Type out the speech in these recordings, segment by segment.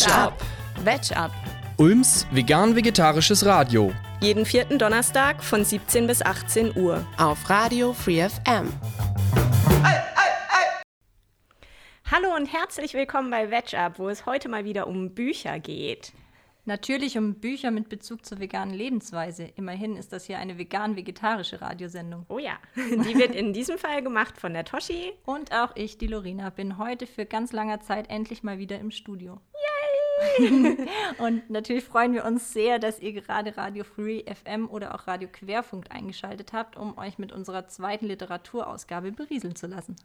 Veg Up. Veg Up. Ulms vegan-vegetarisches Radio. Jeden vierten Donnerstag von 17 bis 18 Uhr. Auf Radio Free FM. Hallo und herzlich willkommen bei Veg Up, wo es heute mal wieder um Bücher geht. Natürlich um Bücher mit Bezug zur veganen Lebensweise. Immerhin ist das hier eine vegan-vegetarische Radiosendung. Oh ja, die wird in diesem Fall gemacht von der Toshi. Und auch ich, die Lorena, bin heute für ganz langer Zeit endlich mal wieder im Studio. Und natürlich freuen wir uns sehr, dass ihr gerade Radio Free FM oder auch Radio Querfunk eingeschaltet habt, um euch mit unserer zweiten Literaturausgabe berieseln zu lassen.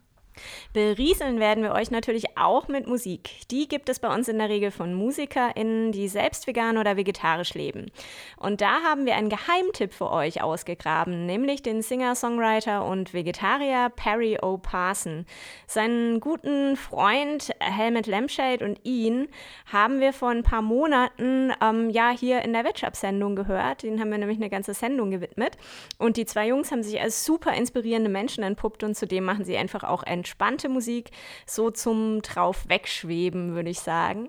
Berieseln werden wir euch natürlich auch mit Musik. Die gibt es bei uns in der Regel von MusikerInnen, die selbst vegan oder vegetarisch leben. Und da haben wir einen Geheimtipp für euch ausgegraben, nämlich den Singer-Songwriter und Vegetarier Perry O. Parson. Seinen guten Freund Helmut Lampshade und ihn haben wir vor ein paar Monaten ähm, ja hier in der Wetchup-Sendung gehört. Den haben wir nämlich eine ganze Sendung gewidmet. Und die zwei Jungs haben sich als super inspirierende Menschen entpuppt und zudem machen sie einfach auch ein entspannte Musik, so zum drauf wegschweben, würde ich sagen.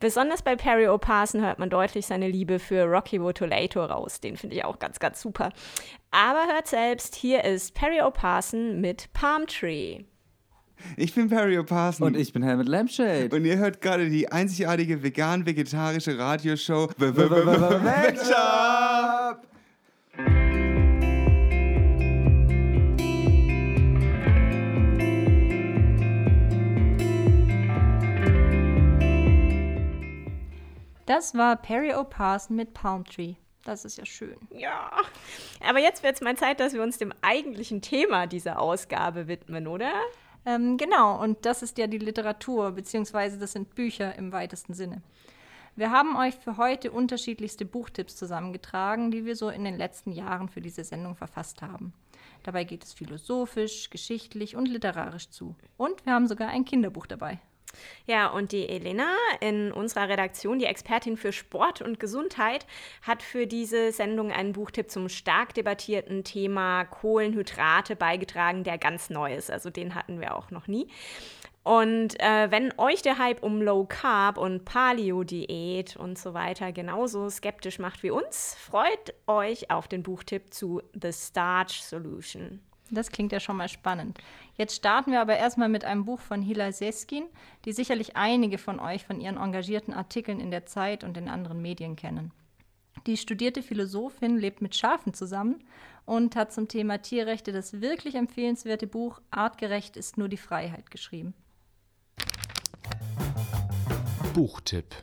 Besonders bei Perry O'Parson hört man deutlich seine Liebe für Rocky Votolato raus. Den finde ich auch ganz, ganz super. Aber hört selbst, hier ist Perry O'Parson mit Palm Tree. Ich bin Perry O'Parson. Und ich bin Helmut Lampshade. Und ihr hört gerade die einzigartige vegan-vegetarische Radioshow Wetchup! Das war Perry O'Parson mit Palm Tree. Das ist ja schön. Ja. Aber jetzt wird es mal Zeit, dass wir uns dem eigentlichen Thema dieser Ausgabe widmen, oder? Ähm, genau, und das ist ja die Literatur, beziehungsweise das sind Bücher im weitesten Sinne. Wir haben euch für heute unterschiedlichste Buchtipps zusammengetragen, die wir so in den letzten Jahren für diese Sendung verfasst haben. Dabei geht es philosophisch, geschichtlich und literarisch zu. Und wir haben sogar ein Kinderbuch dabei. Ja, und die Elena in unserer Redaktion, die Expertin für Sport und Gesundheit, hat für diese Sendung einen Buchtipp zum stark debattierten Thema Kohlenhydrate beigetragen, der ganz neu ist. Also den hatten wir auch noch nie. Und äh, wenn euch der Hype um Low Carb und Paleo-Diät und so weiter genauso skeptisch macht wie uns, freut euch auf den Buchtipp zu The Starch Solution. Das klingt ja schon mal spannend. Jetzt starten wir aber erstmal mit einem Buch von Hila Seskin, die sicherlich einige von euch von ihren engagierten Artikeln in der Zeit und in anderen Medien kennen. Die studierte Philosophin lebt mit Schafen zusammen und hat zum Thema Tierrechte das wirklich empfehlenswerte Buch Artgerecht ist nur die Freiheit geschrieben. Buchtipp.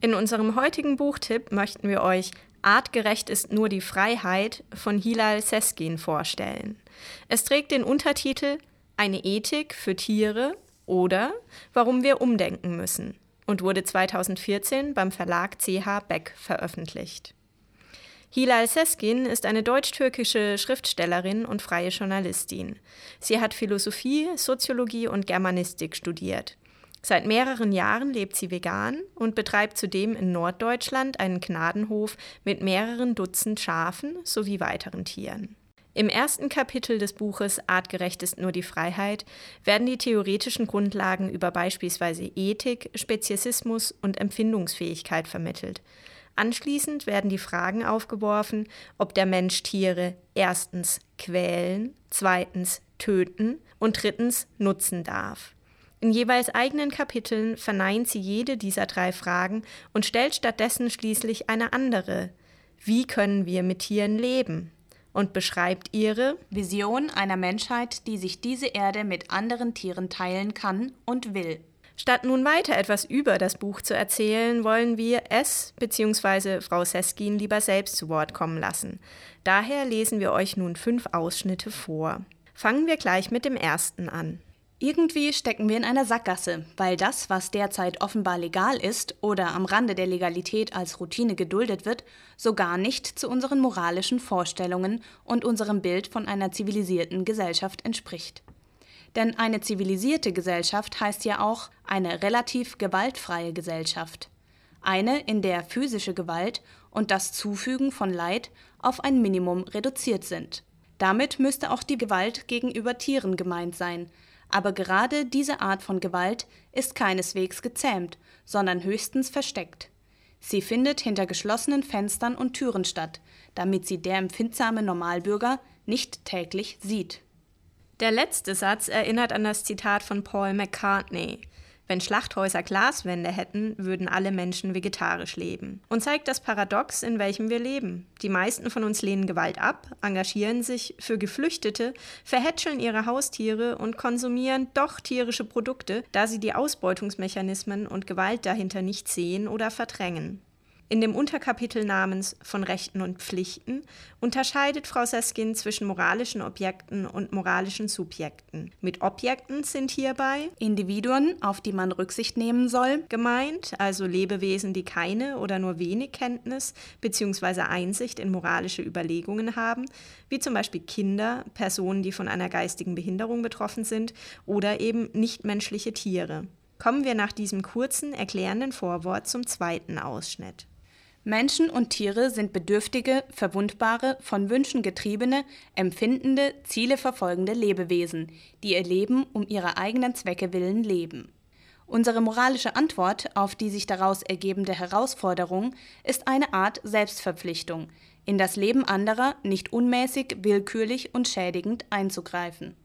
In unserem heutigen Buchtipp möchten wir euch Artgerecht ist nur die Freiheit von Hilal Seskin vorstellen. Es trägt den Untertitel Eine Ethik für Tiere oder Warum wir umdenken müssen und wurde 2014 beim Verlag CH Beck veröffentlicht. Hilal Seskin ist eine deutsch-türkische Schriftstellerin und freie Journalistin. Sie hat Philosophie, Soziologie und Germanistik studiert. Seit mehreren Jahren lebt sie vegan und betreibt zudem in Norddeutschland einen Gnadenhof mit mehreren Dutzend Schafen sowie weiteren Tieren. Im ersten Kapitel des Buches Artgerecht ist nur die Freiheit werden die theoretischen Grundlagen über beispielsweise Ethik, Speziesismus und Empfindungsfähigkeit vermittelt. Anschließend werden die Fragen aufgeworfen, ob der Mensch Tiere erstens quälen, zweitens töten und drittens nutzen darf. In jeweils eigenen Kapiteln verneint sie jede dieser drei Fragen und stellt stattdessen schließlich eine andere. Wie können wir mit Tieren leben? Und beschreibt ihre Vision einer Menschheit, die sich diese Erde mit anderen Tieren teilen kann und will. Statt nun weiter etwas über das Buch zu erzählen, wollen wir es bzw. Frau Seskin lieber selbst zu Wort kommen lassen. Daher lesen wir euch nun fünf Ausschnitte vor. Fangen wir gleich mit dem ersten an. Irgendwie stecken wir in einer Sackgasse, weil das, was derzeit offenbar legal ist oder am Rande der Legalität als Routine geduldet wird, so gar nicht zu unseren moralischen Vorstellungen und unserem Bild von einer zivilisierten Gesellschaft entspricht. Denn eine zivilisierte Gesellschaft heißt ja auch eine relativ gewaltfreie Gesellschaft. Eine, in der physische Gewalt und das Zufügen von Leid auf ein Minimum reduziert sind. Damit müsste auch die Gewalt gegenüber Tieren gemeint sein, Aber gerade diese Art von Gewalt ist keineswegs gezähmt, sondern höchstens versteckt. Sie findet hinter geschlossenen Fenstern und Türen statt, damit sie der empfindsame Normalbürger nicht täglich sieht. Der letzte Satz erinnert an das Zitat von Paul McCartney. Wenn Schlachthäuser Glaswände hätten, würden alle Menschen vegetarisch leben. Und zeigt das Paradox, in welchem wir leben. Die meisten von uns lehnen Gewalt ab, engagieren sich für Geflüchtete, verhätscheln ihre Haustiere und konsumieren doch tierische Produkte, da sie die Ausbeutungsmechanismen und Gewalt dahinter nicht sehen oder verdrängen. In dem Unterkapitel namens Von Rechten und Pflichten unterscheidet Frau Seskin zwischen moralischen Objekten und moralischen Subjekten. Mit Objekten sind hierbei Individuen, auf die man Rücksicht nehmen soll, gemeint, also Lebewesen, die keine oder nur wenig Kenntnis bzw. Einsicht in moralische Überlegungen haben, wie zum Beispiel Kinder, Personen, die von einer geistigen Behinderung betroffen sind oder eben nichtmenschliche Tiere. Kommen wir nach diesem kurzen, erklärenden Vorwort zum zweiten Ausschnitt. Menschen und Tiere sind bedürftige, verwundbare, von Wünschen getriebene, empfindende, Ziele verfolgende Lebewesen, die ihr Leben um ihrer eigenen Zwecke willen leben. Unsere moralische Antwort auf die sich daraus ergebende Herausforderung ist eine Art Selbstverpflichtung, in das Leben anderer nicht unmäßig, willkürlich und schädigend einzugreifen.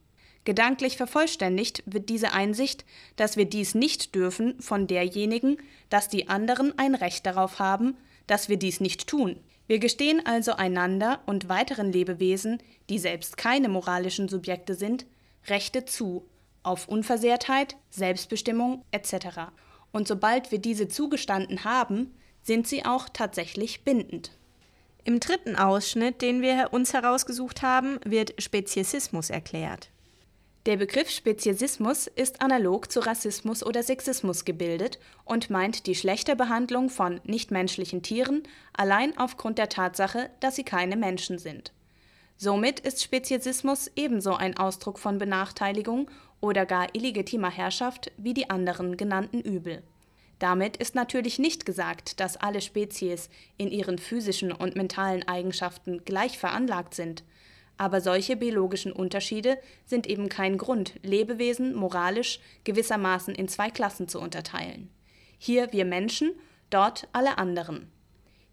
Gedanklich vervollständigt wird diese Einsicht, dass wir dies nicht dürfen, von derjenigen, dass die anderen ein Recht darauf haben, dass wir dies nicht tun. Wir gestehen also einander und weiteren Lebewesen, die selbst keine moralischen Subjekte sind, Rechte zu auf Unversehrtheit, Selbstbestimmung etc. Und sobald wir diese zugestanden haben, sind sie auch tatsächlich bindend. Im dritten Ausschnitt, den wir uns herausgesucht haben, wird Speziesismus erklärt. Der Begriff Speziesismus ist analog zu Rassismus oder Sexismus gebildet und meint die schlechte Behandlung von nichtmenschlichen Tieren allein aufgrund der Tatsache, dass sie keine Menschen sind. Somit ist Speziesismus ebenso ein Ausdruck von Benachteiligung oder gar illegitimer Herrschaft wie die anderen genannten Übel. Damit ist natürlich nicht gesagt, dass alle Spezies in ihren physischen und mentalen Eigenschaften gleich veranlagt sind – aber solche biologischen Unterschiede sind eben kein Grund, Lebewesen moralisch gewissermaßen in zwei Klassen zu unterteilen. Hier wir Menschen, dort alle anderen.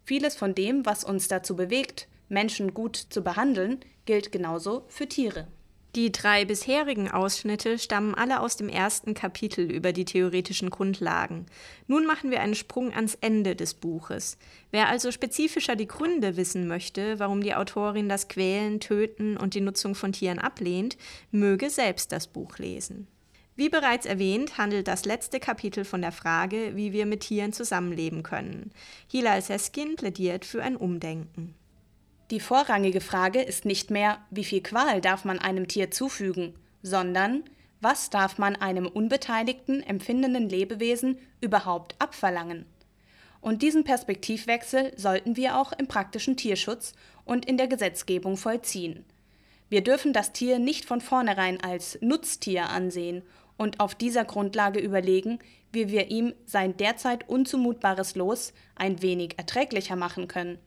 Vieles von dem, was uns dazu bewegt, Menschen gut zu behandeln, gilt genauso für Tiere. Die drei bisherigen Ausschnitte stammen alle aus dem ersten Kapitel über die theoretischen Grundlagen. Nun machen wir einen Sprung ans Ende des Buches. Wer also spezifischer die Gründe wissen möchte, warum die Autorin das Quälen, Töten und die Nutzung von Tieren ablehnt, möge selbst das Buch lesen. Wie bereits erwähnt, handelt das letzte Kapitel von der Frage, wie wir mit Tieren zusammenleben können. Hilal Seskin plädiert für ein Umdenken. Die vorrangige Frage ist nicht mehr, wie viel Qual darf man einem Tier zufügen, sondern was darf man einem unbeteiligten, empfindenden Lebewesen überhaupt abverlangen? Und diesen Perspektivwechsel sollten wir auch im praktischen Tierschutz und in der Gesetzgebung vollziehen. Wir dürfen das Tier nicht von vornherein als Nutztier ansehen und auf dieser Grundlage überlegen, wie wir ihm sein derzeit unzumutbares Los ein wenig erträglicher machen können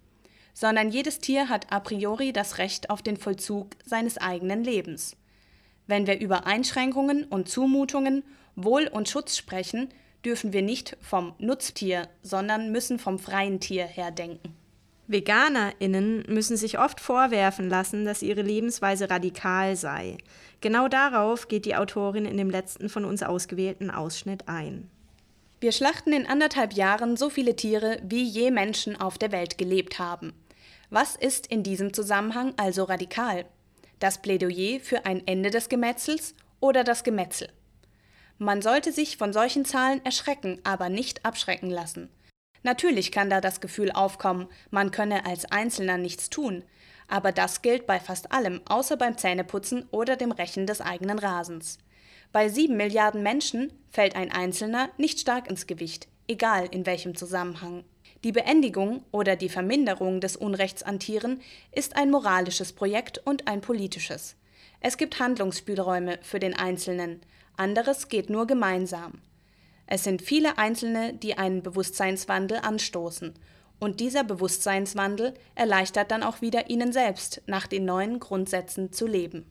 sondern jedes Tier hat a priori das Recht auf den Vollzug seines eigenen Lebens. Wenn wir über Einschränkungen und Zumutungen, Wohl und Schutz sprechen, dürfen wir nicht vom Nutztier, sondern müssen vom freien Tier her denken. VeganerInnen müssen sich oft vorwerfen lassen, dass ihre Lebensweise radikal sei. Genau darauf geht die Autorin in dem letzten von uns ausgewählten Ausschnitt ein. Wir schlachten in anderthalb Jahren so viele Tiere, wie je Menschen auf der Welt gelebt haben. Was ist in diesem Zusammenhang also radikal? Das Plädoyer für ein Ende des Gemetzels oder das Gemetzel? Man sollte sich von solchen Zahlen erschrecken, aber nicht abschrecken lassen. Natürlich kann da das Gefühl aufkommen, man könne als Einzelner nichts tun, aber das gilt bei fast allem, außer beim Zähneputzen oder dem Rächen des eigenen Rasens. Bei sieben Milliarden Menschen fällt ein Einzelner nicht stark ins Gewicht, egal in welchem Zusammenhang. Die Beendigung oder die Verminderung des Unrechts an Tieren ist ein moralisches Projekt und ein politisches. Es gibt Handlungsspielräume für den Einzelnen, anderes geht nur gemeinsam. Es sind viele Einzelne, die einen Bewusstseinswandel anstoßen, und dieser Bewusstseinswandel erleichtert dann auch wieder ihnen selbst, nach den neuen Grundsätzen zu leben.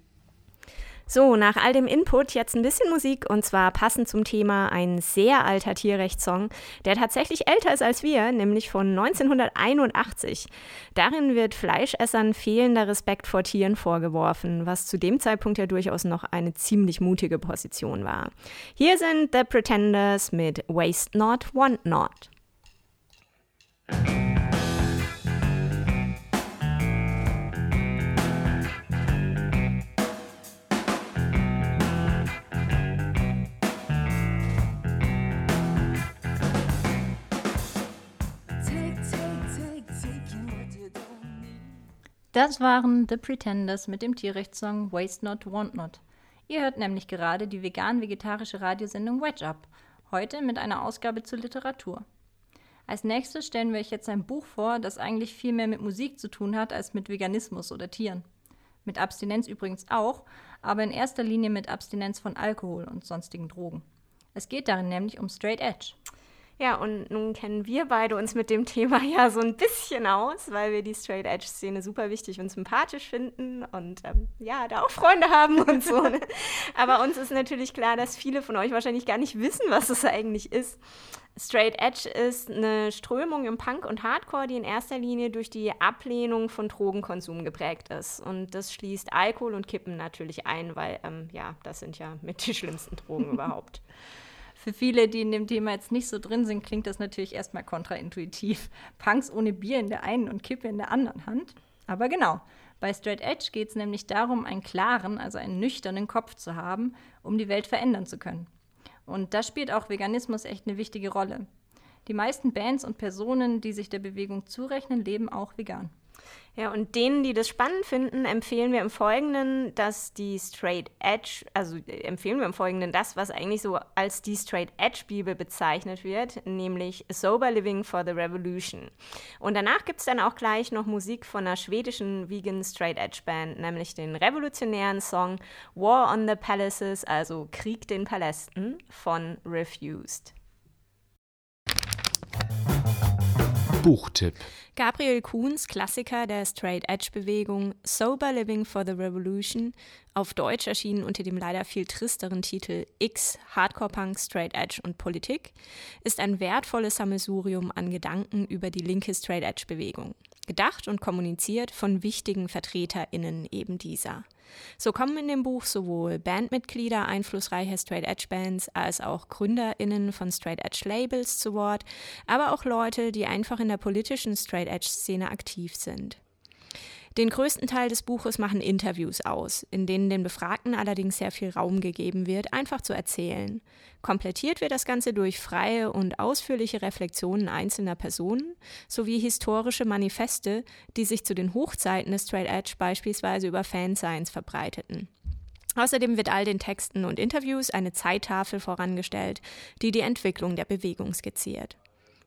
So, nach all dem Input jetzt ein bisschen Musik und zwar passend zum Thema ein sehr alter Tierrechtssong, der tatsächlich älter ist als wir, nämlich von 1981. Darin wird Fleischessern fehlender Respekt vor Tieren vorgeworfen, was zu dem Zeitpunkt ja durchaus noch eine ziemlich mutige Position war. Hier sind The Pretenders mit Waste Not, Want Not. Das waren The Pretenders mit dem Tierrechtssong Waste Not, Want Not. Ihr hört nämlich gerade die vegan-vegetarische Radiosendung Wedge Up, heute mit einer Ausgabe zur Literatur. Als nächstes stellen wir euch jetzt ein Buch vor, das eigentlich viel mehr mit Musik zu tun hat als mit Veganismus oder Tieren. Mit Abstinenz übrigens auch, aber in erster Linie mit Abstinenz von Alkohol und sonstigen Drogen. Es geht darin nämlich um Straight Edge. Ja, und nun kennen wir beide uns mit dem Thema ja so ein bisschen aus, weil wir die Straight Edge Szene super wichtig und sympathisch finden und ähm, ja, da auch Freunde haben und so. Ne? Aber uns ist natürlich klar, dass viele von euch wahrscheinlich gar nicht wissen, was es eigentlich ist. Straight Edge ist eine Strömung im Punk und Hardcore, die in erster Linie durch die Ablehnung von Drogenkonsum geprägt ist. Und das schließt Alkohol und Kippen natürlich ein, weil ähm, ja, das sind ja mit die schlimmsten Drogen überhaupt. Für viele, die in dem Thema jetzt nicht so drin sind, klingt das natürlich erstmal kontraintuitiv. Punks ohne Bier in der einen und Kippe in der anderen Hand. Aber genau, bei Straight Edge geht es nämlich darum, einen klaren, also einen nüchternen Kopf zu haben, um die Welt verändern zu können. Und da spielt auch Veganismus echt eine wichtige Rolle. Die meisten Bands und Personen, die sich der Bewegung zurechnen, leben auch vegan. Ja, und denen, die das spannend finden, empfehlen wir im Folgenden, dass die Straight Edge, also äh, empfehlen wir im Folgenden das, was eigentlich so als die Straight Edge Bibel bezeichnet wird, nämlich Sober Living for the Revolution. Und danach gibt es dann auch gleich noch Musik von einer schwedischen Vegan Straight Edge Band, nämlich den revolutionären Song War on the Palaces, also Krieg den Palästen von Refused. Buchtipp. Gabriel Kuhns Klassiker der Straight Edge Bewegung Sober Living for the Revolution, auf Deutsch erschienen unter dem leider viel tristeren Titel X Hardcore Punk, Straight Edge und Politik, ist ein wertvolles Sammelsurium an Gedanken über die linke Straight Edge Bewegung gedacht und kommuniziert von wichtigen VertreterInnen eben dieser. So kommen in dem Buch sowohl Bandmitglieder einflussreicher Straight Edge Bands als auch GründerInnen von Straight Edge Labels zu Wort, aber auch Leute, die einfach in der politischen Straight Edge Szene aktiv sind. Den größten Teil des Buches machen Interviews aus, in denen den Befragten allerdings sehr viel Raum gegeben wird, einfach zu erzählen. Komplettiert wird das Ganze durch freie und ausführliche Reflexionen einzelner Personen sowie historische Manifeste, die sich zu den Hochzeiten des Straight Edge beispielsweise über Fansigns verbreiteten. Außerdem wird all den Texten und Interviews eine Zeittafel vorangestellt, die die Entwicklung der Bewegung skizziert.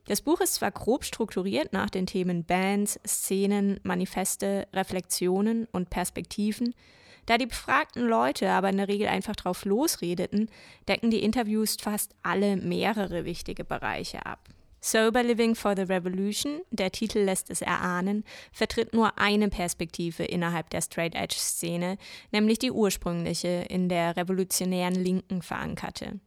Das Buch ist zwar grob strukturiert nach den Themen Bands, Szenen, Manifeste, Reflexionen und Perspektiven, da die befragten Leute aber in der Regel einfach drauf losredeten, decken die Interviews fast alle mehrere wichtige Bereiche ab. Sober Living for the Revolution, der Titel lässt es erahnen, vertritt nur eine Perspektive innerhalb der Straight Edge Szene, nämlich die ursprüngliche, in der revolutionären Linken verankerte.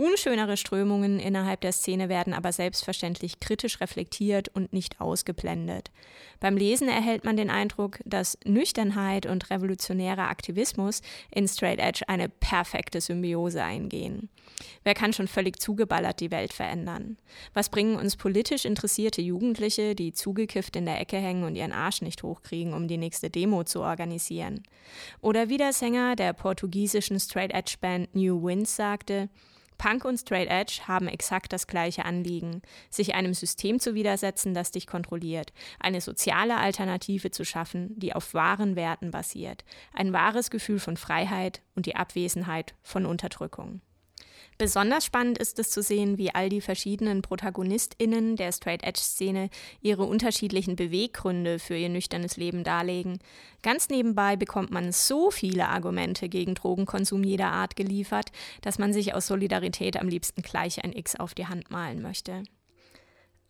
Unschönere Strömungen innerhalb der Szene werden aber selbstverständlich kritisch reflektiert und nicht ausgeblendet. Beim Lesen erhält man den Eindruck, dass Nüchternheit und revolutionärer Aktivismus in Straight Edge eine perfekte Symbiose eingehen. Wer kann schon völlig zugeballert die Welt verändern? Was bringen uns politisch interessierte Jugendliche, die zugekifft in der Ecke hängen und ihren Arsch nicht hochkriegen, um die nächste Demo zu organisieren? Oder wie der Sänger der portugiesischen Straight Edge Band New Winds sagte, Punk und Straight Edge haben exakt das gleiche Anliegen, sich einem System zu widersetzen, das dich kontrolliert, eine soziale Alternative zu schaffen, die auf wahren Werten basiert, ein wahres Gefühl von Freiheit und die Abwesenheit von Unterdrückung. Besonders spannend ist es zu sehen, wie all die verschiedenen ProtagonistInnen der Straight Edge-Szene ihre unterschiedlichen Beweggründe für ihr nüchternes Leben darlegen. Ganz nebenbei bekommt man so viele Argumente gegen Drogenkonsum jeder Art geliefert, dass man sich aus Solidarität am liebsten gleich ein X auf die Hand malen möchte.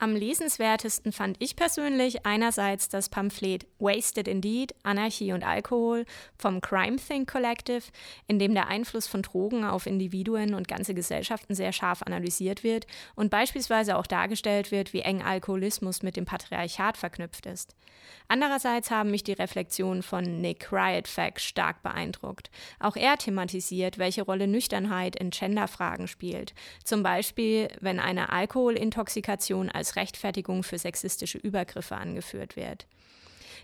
Am lesenswertesten fand ich persönlich einerseits das Pamphlet Wasted Indeed, Anarchie und Alkohol vom Crime Think Collective, in dem der Einfluss von Drogen auf Individuen und ganze Gesellschaften sehr scharf analysiert wird und beispielsweise auch dargestellt wird, wie eng Alkoholismus mit dem Patriarchat verknüpft ist. Andererseits haben mich die Reflexionen von Nick Riotfax stark beeindruckt. Auch er thematisiert, welche Rolle Nüchternheit in Genderfragen spielt. Zum Beispiel, wenn eine Alkoholintoxikation als als Rechtfertigung für sexistische Übergriffe angeführt wird.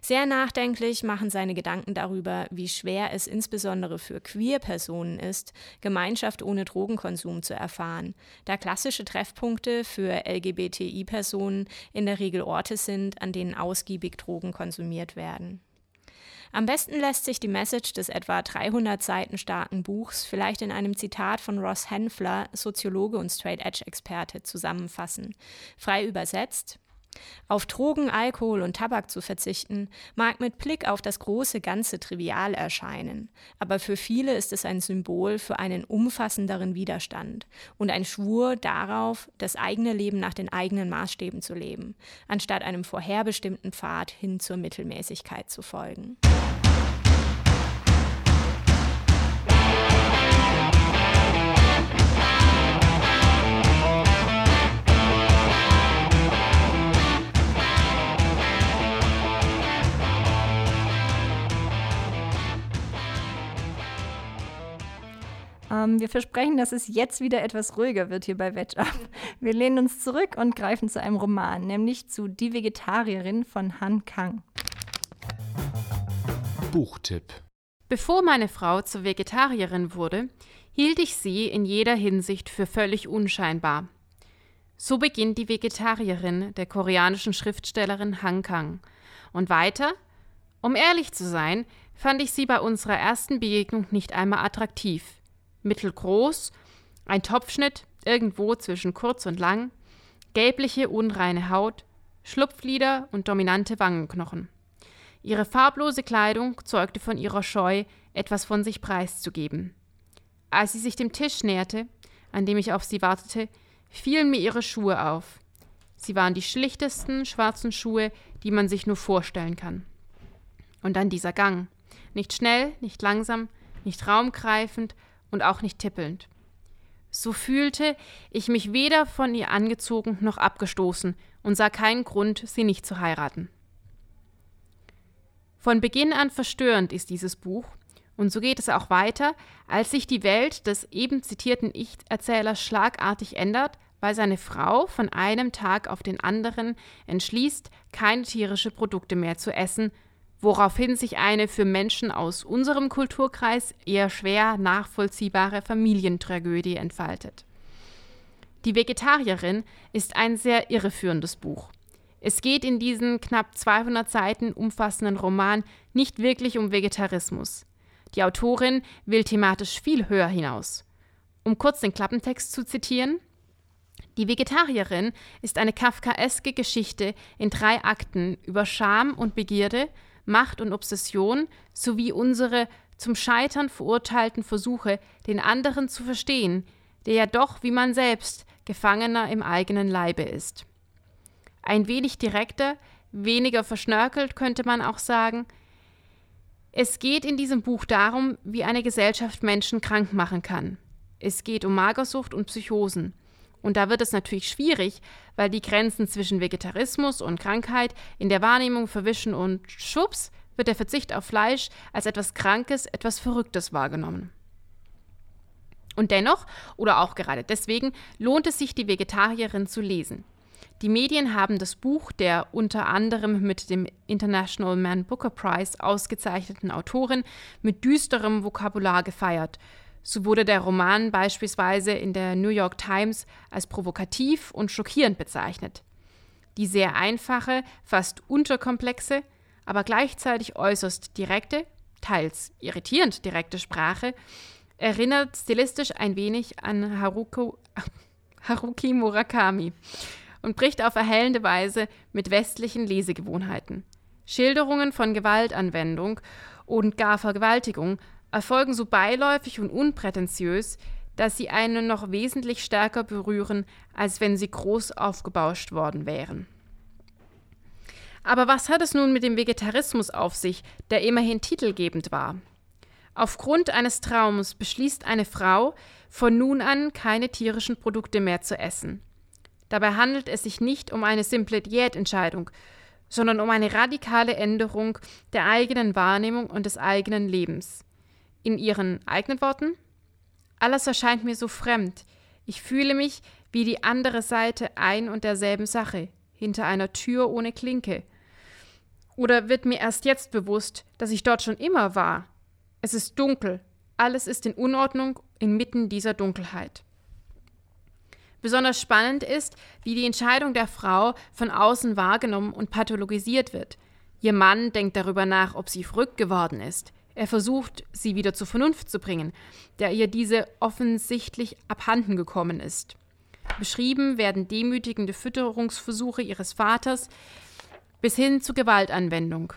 Sehr nachdenklich machen seine Gedanken darüber, wie schwer es insbesondere für Queer-Personen ist, Gemeinschaft ohne Drogenkonsum zu erfahren, da klassische Treffpunkte für LGBTI-Personen in der Regel Orte sind, an denen ausgiebig Drogen konsumiert werden. Am besten lässt sich die Message des etwa 300 Seiten starken Buchs vielleicht in einem Zitat von Ross Henfler, Soziologe und Straight-Edge-Experte, zusammenfassen. Frei übersetzt, auf Drogen, Alkohol und Tabak zu verzichten, mag mit Blick auf das große Ganze trivial erscheinen, aber für viele ist es ein Symbol für einen umfassenderen Widerstand und ein Schwur darauf, das eigene Leben nach den eigenen Maßstäben zu leben, anstatt einem vorherbestimmten Pfad hin zur Mittelmäßigkeit zu folgen. Ähm, wir versprechen, dass es jetzt wieder etwas ruhiger wird hier bei Veg Up. Wir lehnen uns zurück und greifen zu einem Roman, nämlich zu Die Vegetarierin von Han Kang. Buchtipp. Bevor meine Frau zur Vegetarierin wurde, hielt ich sie in jeder Hinsicht für völlig unscheinbar. So beginnt die Vegetarierin der koreanischen Schriftstellerin Han Kang. Und weiter? Um ehrlich zu sein, fand ich sie bei unserer ersten Begegnung nicht einmal attraktiv mittelgroß, ein Topfschnitt irgendwo zwischen kurz und lang, gelbliche, unreine Haut, Schlupflider und dominante Wangenknochen. Ihre farblose Kleidung zeugte von ihrer Scheu, etwas von sich preiszugeben. Als sie sich dem Tisch näherte, an dem ich auf sie wartete, fielen mir ihre Schuhe auf. Sie waren die schlichtesten schwarzen Schuhe, die man sich nur vorstellen kann. Und dann dieser Gang. Nicht schnell, nicht langsam, nicht raumgreifend, und auch nicht tippelnd. So fühlte ich mich weder von ihr angezogen noch abgestoßen und sah keinen Grund, sie nicht zu heiraten. Von Beginn an verstörend ist dieses Buch, und so geht es auch weiter, als sich die Welt des eben zitierten Ich-Erzählers schlagartig ändert, weil seine Frau von einem Tag auf den anderen entschließt, keine tierische Produkte mehr zu essen woraufhin sich eine für Menschen aus unserem Kulturkreis eher schwer nachvollziehbare Familientragödie entfaltet. Die Vegetarierin ist ein sehr irreführendes Buch. Es geht in diesem knapp 200 Seiten umfassenden Roman nicht wirklich um Vegetarismus. Die Autorin will thematisch viel höher hinaus. Um kurz den Klappentext zu zitieren, die Vegetarierin ist eine kafkaeske Geschichte in drei Akten über Scham und Begierde, Macht und Obsession sowie unsere zum Scheitern verurteilten Versuche, den anderen zu verstehen, der ja doch wie man selbst Gefangener im eigenen Leibe ist. Ein wenig direkter, weniger verschnörkelt könnte man auch sagen, es geht in diesem Buch darum, wie eine Gesellschaft Menschen krank machen kann. Es geht um Magersucht und Psychosen. Und da wird es natürlich schwierig, weil die Grenzen zwischen Vegetarismus und Krankheit in der Wahrnehmung verwischen und schwupps wird der Verzicht auf Fleisch als etwas Krankes, etwas Verrücktes wahrgenommen. Und dennoch, oder auch gerade deswegen, lohnt es sich, die Vegetarierin zu lesen. Die Medien haben das Buch der unter anderem mit dem International Man Booker Prize ausgezeichneten Autorin mit düsterem Vokabular gefeiert so wurde der Roman beispielsweise in der New York Times als provokativ und schockierend bezeichnet. Die sehr einfache, fast unterkomplexe, aber gleichzeitig äußerst direkte, teils irritierend direkte Sprache erinnert stilistisch ein wenig an Haruko, Haruki Murakami und bricht auf erhellende Weise mit westlichen Lesegewohnheiten. Schilderungen von Gewaltanwendung und gar Vergewaltigung erfolgen so beiläufig und unprätentiös, dass sie einen noch wesentlich stärker berühren, als wenn sie groß aufgebauscht worden wären. Aber was hat es nun mit dem Vegetarismus auf sich, der immerhin titelgebend war? Aufgrund eines Traums beschließt eine Frau, von nun an keine tierischen Produkte mehr zu essen. Dabei handelt es sich nicht um eine simple Diätentscheidung, sondern um eine radikale Änderung der eigenen Wahrnehmung und des eigenen Lebens. In ihren eigenen Worten alles erscheint mir so fremd. Ich fühle mich wie die andere Seite ein und derselben Sache, hinter einer Tür ohne Klinke. Oder wird mir erst jetzt bewusst, dass ich dort schon immer war? Es ist dunkel, alles ist in Unordnung inmitten dieser Dunkelheit. Besonders spannend ist, wie die Entscheidung der Frau von außen wahrgenommen und pathologisiert wird. Ihr Mann denkt darüber nach, ob sie verrückt geworden ist. Er versucht, sie wieder zur Vernunft zu bringen, der ihr diese offensichtlich abhanden gekommen ist. Beschrieben werden demütigende Fütterungsversuche ihres Vaters bis hin zu Gewaltanwendung.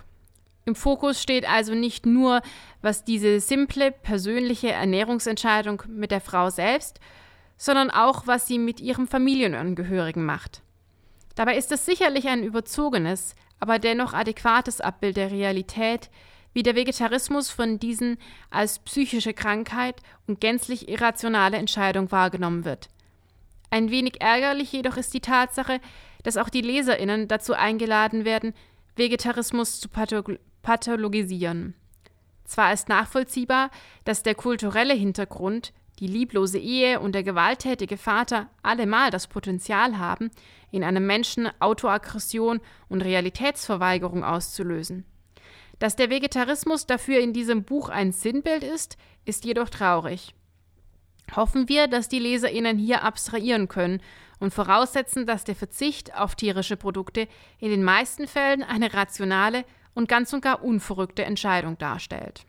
Im Fokus steht also nicht nur, was diese simple persönliche Ernährungsentscheidung mit der Frau selbst, sondern auch, was sie mit ihrem Familienangehörigen macht. Dabei ist es sicherlich ein überzogenes, aber dennoch adäquates Abbild der Realität, wie der Vegetarismus von diesen als psychische Krankheit und gänzlich irrationale Entscheidung wahrgenommen wird. Ein wenig ärgerlich jedoch ist die Tatsache, dass auch die Leserinnen dazu eingeladen werden, Vegetarismus zu pathologisieren. Zwar ist nachvollziehbar, dass der kulturelle Hintergrund, die lieblose Ehe und der gewalttätige Vater allemal das Potenzial haben, in einem Menschen Autoaggression und Realitätsverweigerung auszulösen. Dass der Vegetarismus dafür in diesem Buch ein Sinnbild ist, ist jedoch traurig. Hoffen wir, dass die Leserinnen hier abstrahieren können und voraussetzen, dass der Verzicht auf tierische Produkte in den meisten Fällen eine rationale und ganz und gar unverrückte Entscheidung darstellt.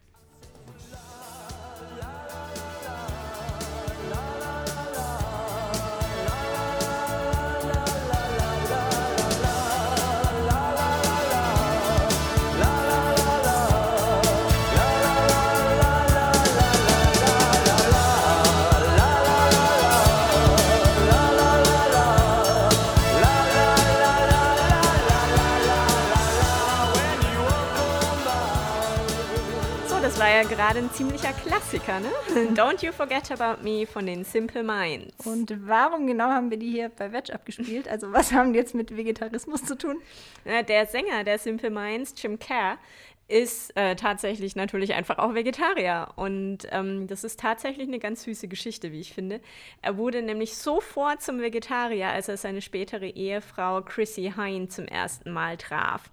Ja gerade ein ziemlicher Klassiker, ne? Don't You Forget About Me von den Simple Minds. Und warum genau haben wir die hier bei Veg abgespielt? Also was haben die jetzt mit Vegetarismus zu tun? Der Sänger der Simple Minds, Jim Kerr, ist äh, tatsächlich natürlich einfach auch Vegetarier. Und ähm, das ist tatsächlich eine ganz süße Geschichte, wie ich finde. Er wurde nämlich sofort zum Vegetarier, als er seine spätere Ehefrau Chrissy Hine zum ersten Mal traf.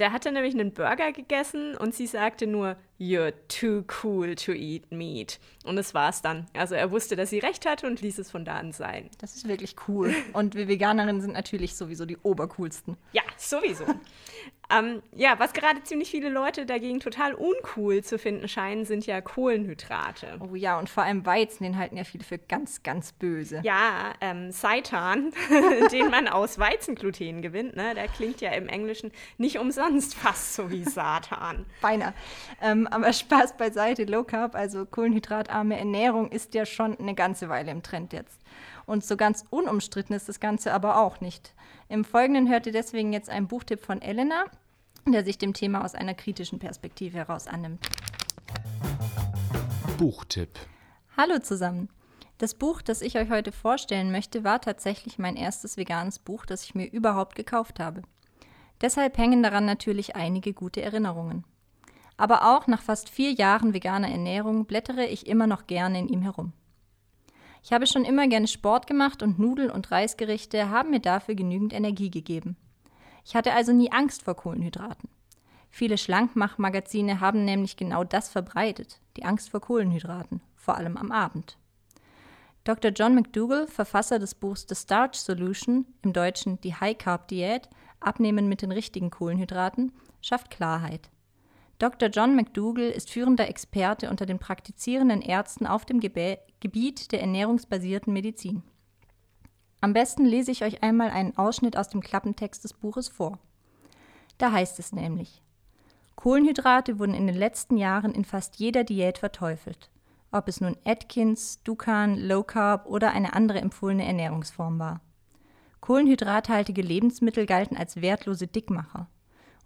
Der hatte nämlich einen Burger gegessen und sie sagte nur, You're too cool to eat meat. Und das war's dann. Also er wusste, dass sie recht hatte und ließ es von da an sein. Das ist wirklich cool. Und wir Veganerinnen sind natürlich sowieso die obercoolsten. Ja, sowieso. Ähm, ja, was gerade ziemlich viele Leute dagegen total uncool zu finden scheinen, sind ja Kohlenhydrate. Oh ja, und vor allem Weizen, den halten ja viele für ganz, ganz böse. Ja, ähm, Seitan, den man aus Weizengluten gewinnt, ne? der klingt ja im Englischen nicht umsonst fast so wie Satan. Beinahe. Ähm, aber Spaß beiseite, Low Carb, also kohlenhydratarme Ernährung, ist ja schon eine ganze Weile im Trend jetzt. Und so ganz unumstritten ist das Ganze aber auch nicht. Im Folgenden hört ihr deswegen jetzt einen Buchtipp von Elena, der sich dem Thema aus einer kritischen Perspektive heraus annimmt. Buchtipp. Hallo zusammen. Das Buch, das ich euch heute vorstellen möchte, war tatsächlich mein erstes veganes Buch, das ich mir überhaupt gekauft habe. Deshalb hängen daran natürlich einige gute Erinnerungen. Aber auch nach fast vier Jahren veganer Ernährung blättere ich immer noch gerne in ihm herum. Ich habe schon immer gerne Sport gemacht und Nudel- und Reisgerichte haben mir dafür genügend Energie gegeben. Ich hatte also nie Angst vor Kohlenhydraten. Viele Schlankmachmagazine haben nämlich genau das verbreitet, die Angst vor Kohlenhydraten, vor allem am Abend. Dr. John McDougall, Verfasser des Buchs The Starch Solution, im Deutschen die High Carb Diät, Abnehmen mit den richtigen Kohlenhydraten, schafft Klarheit. Dr. John McDougall ist führender Experte unter den praktizierenden Ärzten auf dem Gebe Gebiet der ernährungsbasierten Medizin. Am besten lese ich euch einmal einen Ausschnitt aus dem Klappentext des Buches vor. Da heißt es nämlich: Kohlenhydrate wurden in den letzten Jahren in fast jeder Diät verteufelt. ob es nun Atkins, Dukan, Low Carb oder eine andere empfohlene Ernährungsform war. Kohlenhydrathaltige Lebensmittel galten als wertlose Dickmacher.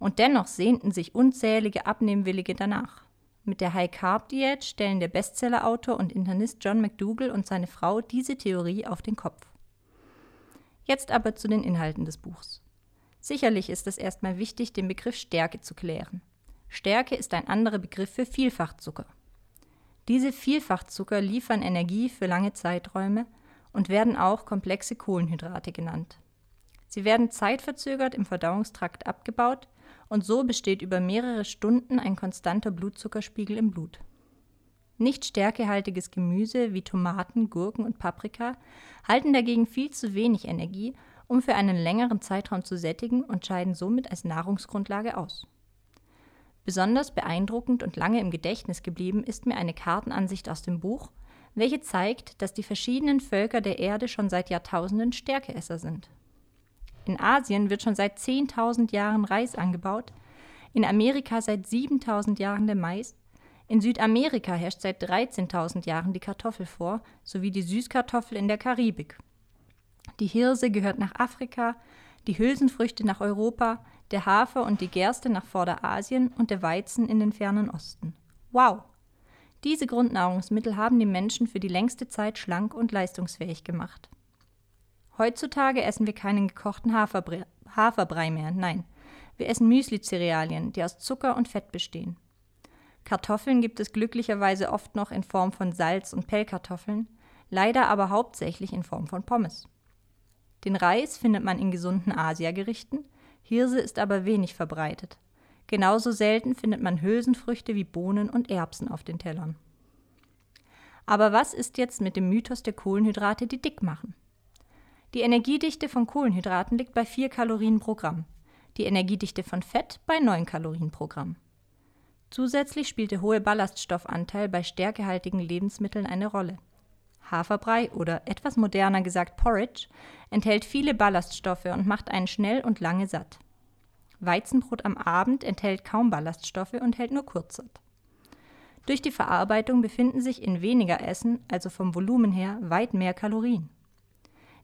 Und dennoch sehnten sich unzählige Abnehmwillige danach. Mit der High-Carb-Diät stellen der Bestsellerautor und Internist John McDougall und seine Frau diese Theorie auf den Kopf. Jetzt aber zu den Inhalten des Buchs. Sicherlich ist es erstmal wichtig, den Begriff Stärke zu klären. Stärke ist ein anderer Begriff für Vielfachzucker. Diese Vielfachzucker liefern Energie für lange Zeiträume und werden auch komplexe Kohlenhydrate genannt. Sie werden zeitverzögert im Verdauungstrakt abgebaut und so besteht über mehrere Stunden ein konstanter Blutzuckerspiegel im Blut. Nicht stärkehaltiges Gemüse wie Tomaten, Gurken und Paprika halten dagegen viel zu wenig Energie, um für einen längeren Zeitraum zu sättigen und scheiden somit als Nahrungsgrundlage aus. Besonders beeindruckend und lange im Gedächtnis geblieben ist mir eine Kartenansicht aus dem Buch, welche zeigt, dass die verschiedenen Völker der Erde schon seit Jahrtausenden Stärkeesser sind. In Asien wird schon seit 10.000 Jahren Reis angebaut, in Amerika seit 7.000 Jahren der Mais, in Südamerika herrscht seit 13.000 Jahren die Kartoffel vor, sowie die Süßkartoffel in der Karibik. Die Hirse gehört nach Afrika, die Hülsenfrüchte nach Europa, der Hafer und die Gerste nach Vorderasien und der Weizen in den fernen Osten. Wow! Diese Grundnahrungsmittel haben die Menschen für die längste Zeit schlank und leistungsfähig gemacht. Heutzutage essen wir keinen gekochten Haferbrei, Haferbrei mehr, nein. Wir essen Müsli-Cerealien, die aus Zucker und Fett bestehen. Kartoffeln gibt es glücklicherweise oft noch in Form von Salz- und Pellkartoffeln, leider aber hauptsächlich in Form von Pommes. Den Reis findet man in gesunden Asiagerichten, Hirse ist aber wenig verbreitet. Genauso selten findet man Hülsenfrüchte wie Bohnen und Erbsen auf den Tellern. Aber was ist jetzt mit dem Mythos der Kohlenhydrate, die dick machen? Die Energiedichte von Kohlenhydraten liegt bei 4 Kalorien pro Gramm, die Energiedichte von Fett bei 9 Kalorien pro Gramm. Zusätzlich spielt der hohe Ballaststoffanteil bei stärkehaltigen Lebensmitteln eine Rolle. Haferbrei oder etwas moderner gesagt Porridge enthält viele Ballaststoffe und macht einen schnell und lange satt. Weizenbrot am Abend enthält kaum Ballaststoffe und hält nur kurz satt. Durch die Verarbeitung befinden sich in weniger Essen, also vom Volumen her, weit mehr Kalorien.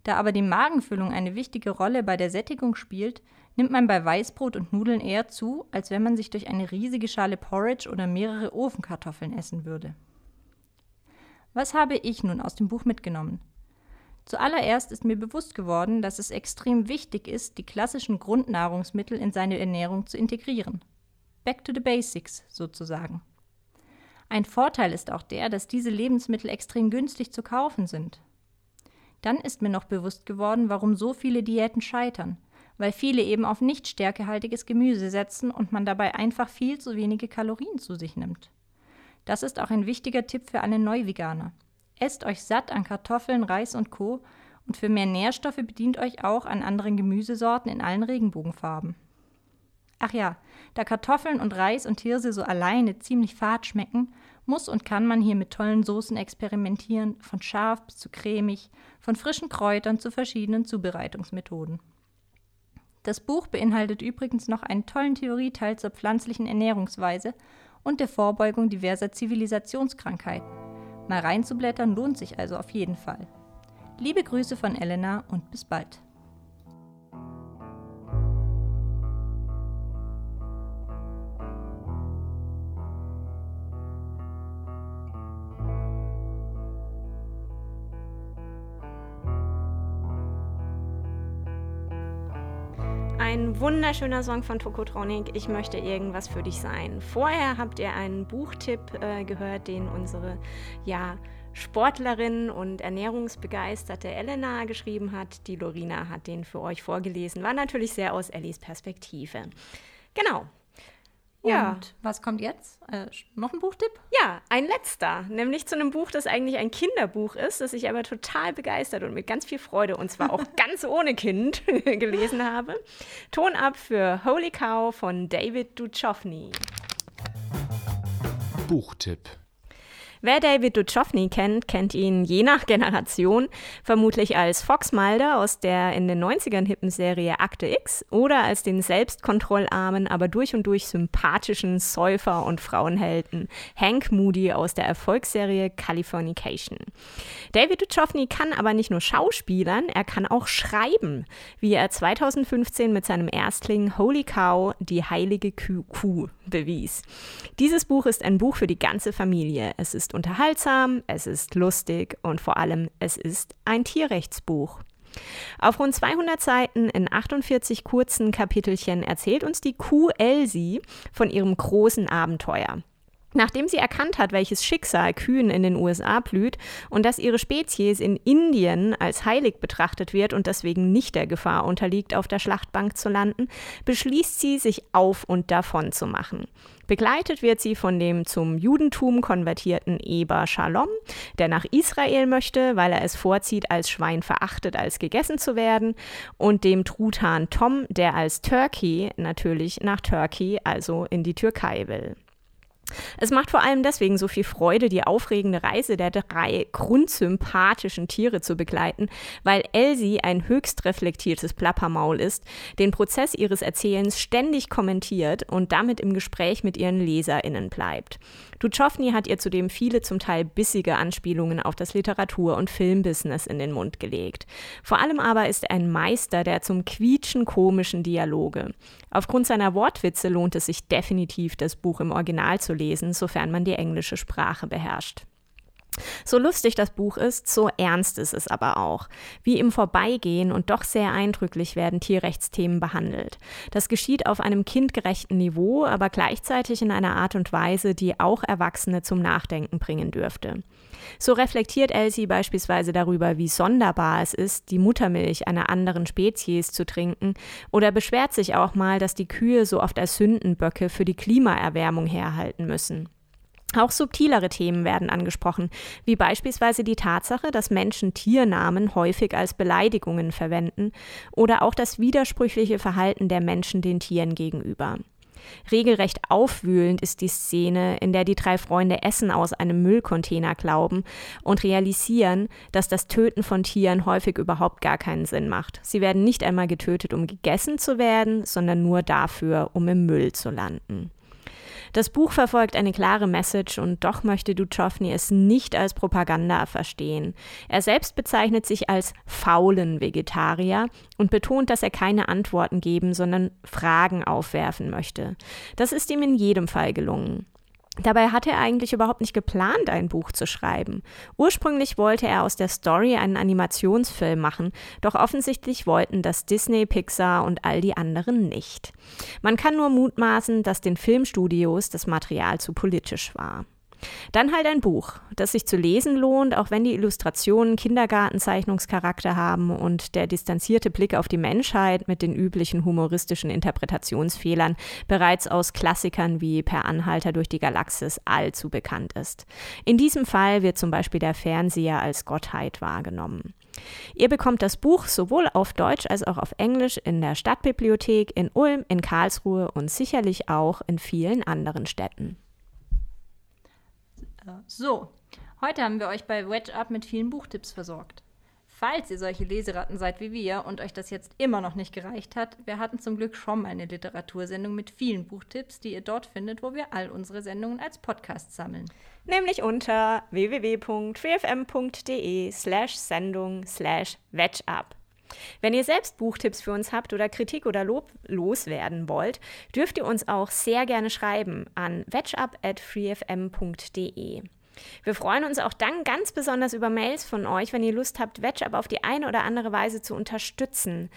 Da aber die Magenfüllung eine wichtige Rolle bei der Sättigung spielt, nimmt man bei Weißbrot und Nudeln eher zu, als wenn man sich durch eine riesige Schale Porridge oder mehrere Ofenkartoffeln essen würde. Was habe ich nun aus dem Buch mitgenommen? Zuallererst ist mir bewusst geworden, dass es extrem wichtig ist, die klassischen Grundnahrungsmittel in seine Ernährung zu integrieren. Back to the basics sozusagen. Ein Vorteil ist auch der, dass diese Lebensmittel extrem günstig zu kaufen sind. Dann ist mir noch bewusst geworden, warum so viele Diäten scheitern, weil viele eben auf nicht stärkehaltiges Gemüse setzen und man dabei einfach viel zu wenige Kalorien zu sich nimmt. Das ist auch ein wichtiger Tipp für alle Neuveganer. Esst euch satt an Kartoffeln, Reis und Co. und für mehr Nährstoffe bedient euch auch an anderen Gemüsesorten in allen Regenbogenfarben. Ach ja, da Kartoffeln und Reis und Hirse so alleine ziemlich fad schmecken, muss und kann man hier mit tollen Soßen experimentieren, von scharf bis zu cremig, von frischen Kräutern zu verschiedenen Zubereitungsmethoden. Das Buch beinhaltet übrigens noch einen tollen Theorieteil zur pflanzlichen Ernährungsweise und der Vorbeugung diverser Zivilisationskrankheiten. Mal reinzublättern lohnt sich also auf jeden Fall. Liebe Grüße von Elena und bis bald. Wunderschöner Song von Tokotronic, Ich möchte irgendwas für dich sein. Vorher habt ihr einen Buchtipp äh, gehört, den unsere ja, Sportlerin und ernährungsbegeisterte Elena geschrieben hat. Die Lorina hat den für euch vorgelesen. War natürlich sehr aus Ellis Perspektive. Genau, ja. Und was kommt jetzt? Äh, noch ein Buchtipp? Ja, ein letzter, nämlich zu einem Buch, das eigentlich ein Kinderbuch ist, das ich aber total begeistert und mit ganz viel Freude und zwar auch ganz ohne Kind gelesen habe. Ton ab für Holy Cow von David Duchovny. Buchtipp. Wer David Duchovny kennt, kennt ihn je nach Generation vermutlich als Fox Mulder aus der in den 90ern hippen Serie Akte X oder als den selbstkontrollarmen, aber durch und durch sympathischen Säufer und Frauenhelden Hank Moody aus der Erfolgsserie Californication. David Duchovny kann aber nicht nur Schauspielern, er kann auch schreiben, wie er 2015 mit seinem Erstling Holy Cow, die heilige Kuh bewies. Dieses Buch ist ein Buch für die ganze Familie. Es ist unterhaltsam, es ist lustig und vor allem es ist ein Tierrechtsbuch. Auf rund 200 Seiten in 48 kurzen Kapitelchen erzählt uns die Kuh Elsie von ihrem großen Abenteuer. Nachdem sie erkannt hat, welches Schicksal Kühen in den USA blüht und dass ihre Spezies in Indien als heilig betrachtet wird und deswegen nicht der Gefahr unterliegt, auf der Schlachtbank zu landen, beschließt sie, sich auf und davon zu machen. Begleitet wird sie von dem zum Judentum konvertierten Eber Shalom, der nach Israel möchte, weil er es vorzieht, als Schwein verachtet als gegessen zu werden, und dem Truthahn Tom, der als Turkey natürlich nach Turkey, also in die Türkei will. Es macht vor allem deswegen so viel Freude, die aufregende Reise der drei grundsympathischen Tiere zu begleiten, weil Elsie ein höchst reflektiertes Plappermaul ist, den Prozess ihres Erzählens ständig kommentiert und damit im Gespräch mit ihren LeserInnen bleibt. Duchovny hat ihr zudem viele zum Teil bissige Anspielungen auf das Literatur- und Filmbusiness in den Mund gelegt. Vor allem aber ist er ein Meister der zum Quietschen komischen Dialoge. Aufgrund seiner Wortwitze lohnt es sich definitiv, das Buch im Original zu lesen, sofern man die englische Sprache beherrscht. So lustig das Buch ist, so ernst ist es aber auch. Wie im Vorbeigehen und doch sehr eindrücklich werden Tierrechtsthemen behandelt. Das geschieht auf einem kindgerechten Niveau, aber gleichzeitig in einer Art und Weise, die auch Erwachsene zum Nachdenken bringen dürfte. So reflektiert Elsie beispielsweise darüber, wie sonderbar es ist, die Muttermilch einer anderen Spezies zu trinken, oder beschwert sich auch mal, dass die Kühe so oft als Sündenböcke für die Klimaerwärmung herhalten müssen. Auch subtilere Themen werden angesprochen, wie beispielsweise die Tatsache, dass Menschen Tiernamen häufig als Beleidigungen verwenden oder auch das widersprüchliche Verhalten der Menschen den Tieren gegenüber. Regelrecht aufwühlend ist die Szene, in der die drei Freunde Essen aus einem Müllcontainer glauben und realisieren, dass das Töten von Tieren häufig überhaupt gar keinen Sinn macht. Sie werden nicht einmal getötet, um gegessen zu werden, sondern nur dafür, um im Müll zu landen. Das Buch verfolgt eine klare Message und doch möchte Duchovny es nicht als Propaganda verstehen. Er selbst bezeichnet sich als faulen Vegetarier und betont, dass er keine Antworten geben, sondern Fragen aufwerfen möchte. Das ist ihm in jedem Fall gelungen. Dabei hat er eigentlich überhaupt nicht geplant, ein Buch zu schreiben. Ursprünglich wollte er aus der Story einen Animationsfilm machen, doch offensichtlich wollten das Disney, Pixar und all die anderen nicht. Man kann nur mutmaßen, dass den Filmstudios das Material zu politisch war. Dann halt ein Buch, das sich zu lesen lohnt, auch wenn die Illustrationen Kindergartenzeichnungscharakter haben und der distanzierte Blick auf die Menschheit mit den üblichen humoristischen Interpretationsfehlern bereits aus Klassikern wie Per Anhalter durch die Galaxis allzu bekannt ist. In diesem Fall wird zum Beispiel der Fernseher als Gottheit wahrgenommen. Ihr bekommt das Buch sowohl auf Deutsch als auch auf Englisch in der Stadtbibliothek in Ulm, in Karlsruhe und sicherlich auch in vielen anderen Städten. So, heute haben wir euch bei Wedge Up mit vielen Buchtipps versorgt. Falls ihr solche Leseratten seid wie wir und euch das jetzt immer noch nicht gereicht hat, wir hatten zum Glück schon mal eine Literatursendung mit vielen Buchtipps, die ihr dort findet, wo wir all unsere Sendungen als Podcast sammeln. Nämlich unter www.freefm.de slash Sendung slash Wedge-Up. Wenn ihr selbst Buchtipps für uns habt oder Kritik oder Lob loswerden wollt, dürft ihr uns auch sehr gerne schreiben an wedgeup@freefm.de. Wir freuen uns auch dann ganz besonders über Mails von euch, wenn ihr Lust habt, WedgeUp auf die eine oder andere Weise zu unterstützen.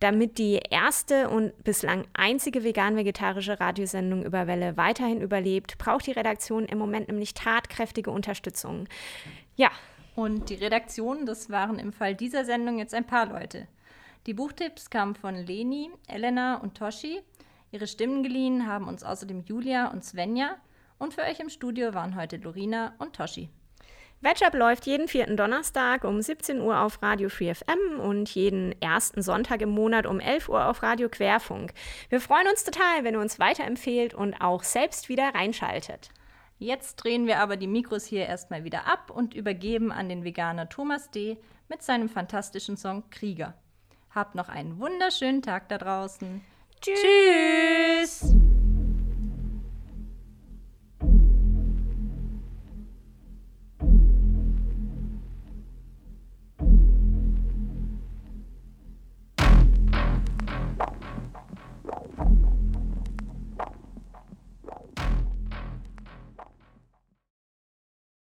Damit die erste und bislang einzige vegan-vegetarische Radiosendung über Welle weiterhin überlebt, braucht die Redaktion im Moment nämlich tatkräftige Unterstützung. Ja, und die Redaktion, das waren im Fall dieser Sendung jetzt ein paar Leute. Die Buchtipps kamen von Leni, Elena und Toshi. Ihre Stimmen geliehen haben uns außerdem Julia und Svenja. Und für euch im Studio waren heute Lorina und Toshi. Wedge läuft jeden vierten Donnerstag um 17 Uhr auf Radio Free FM und jeden ersten Sonntag im Monat um 11 Uhr auf Radio Querfunk. Wir freuen uns total, wenn ihr uns weiterempfehlt und auch selbst wieder reinschaltet. Jetzt drehen wir aber die Mikros hier erstmal wieder ab und übergeben an den Veganer Thomas D. mit seinem fantastischen Song Krieger. Habt noch einen wunderschönen Tag da draußen. Tschüss. Tschüss.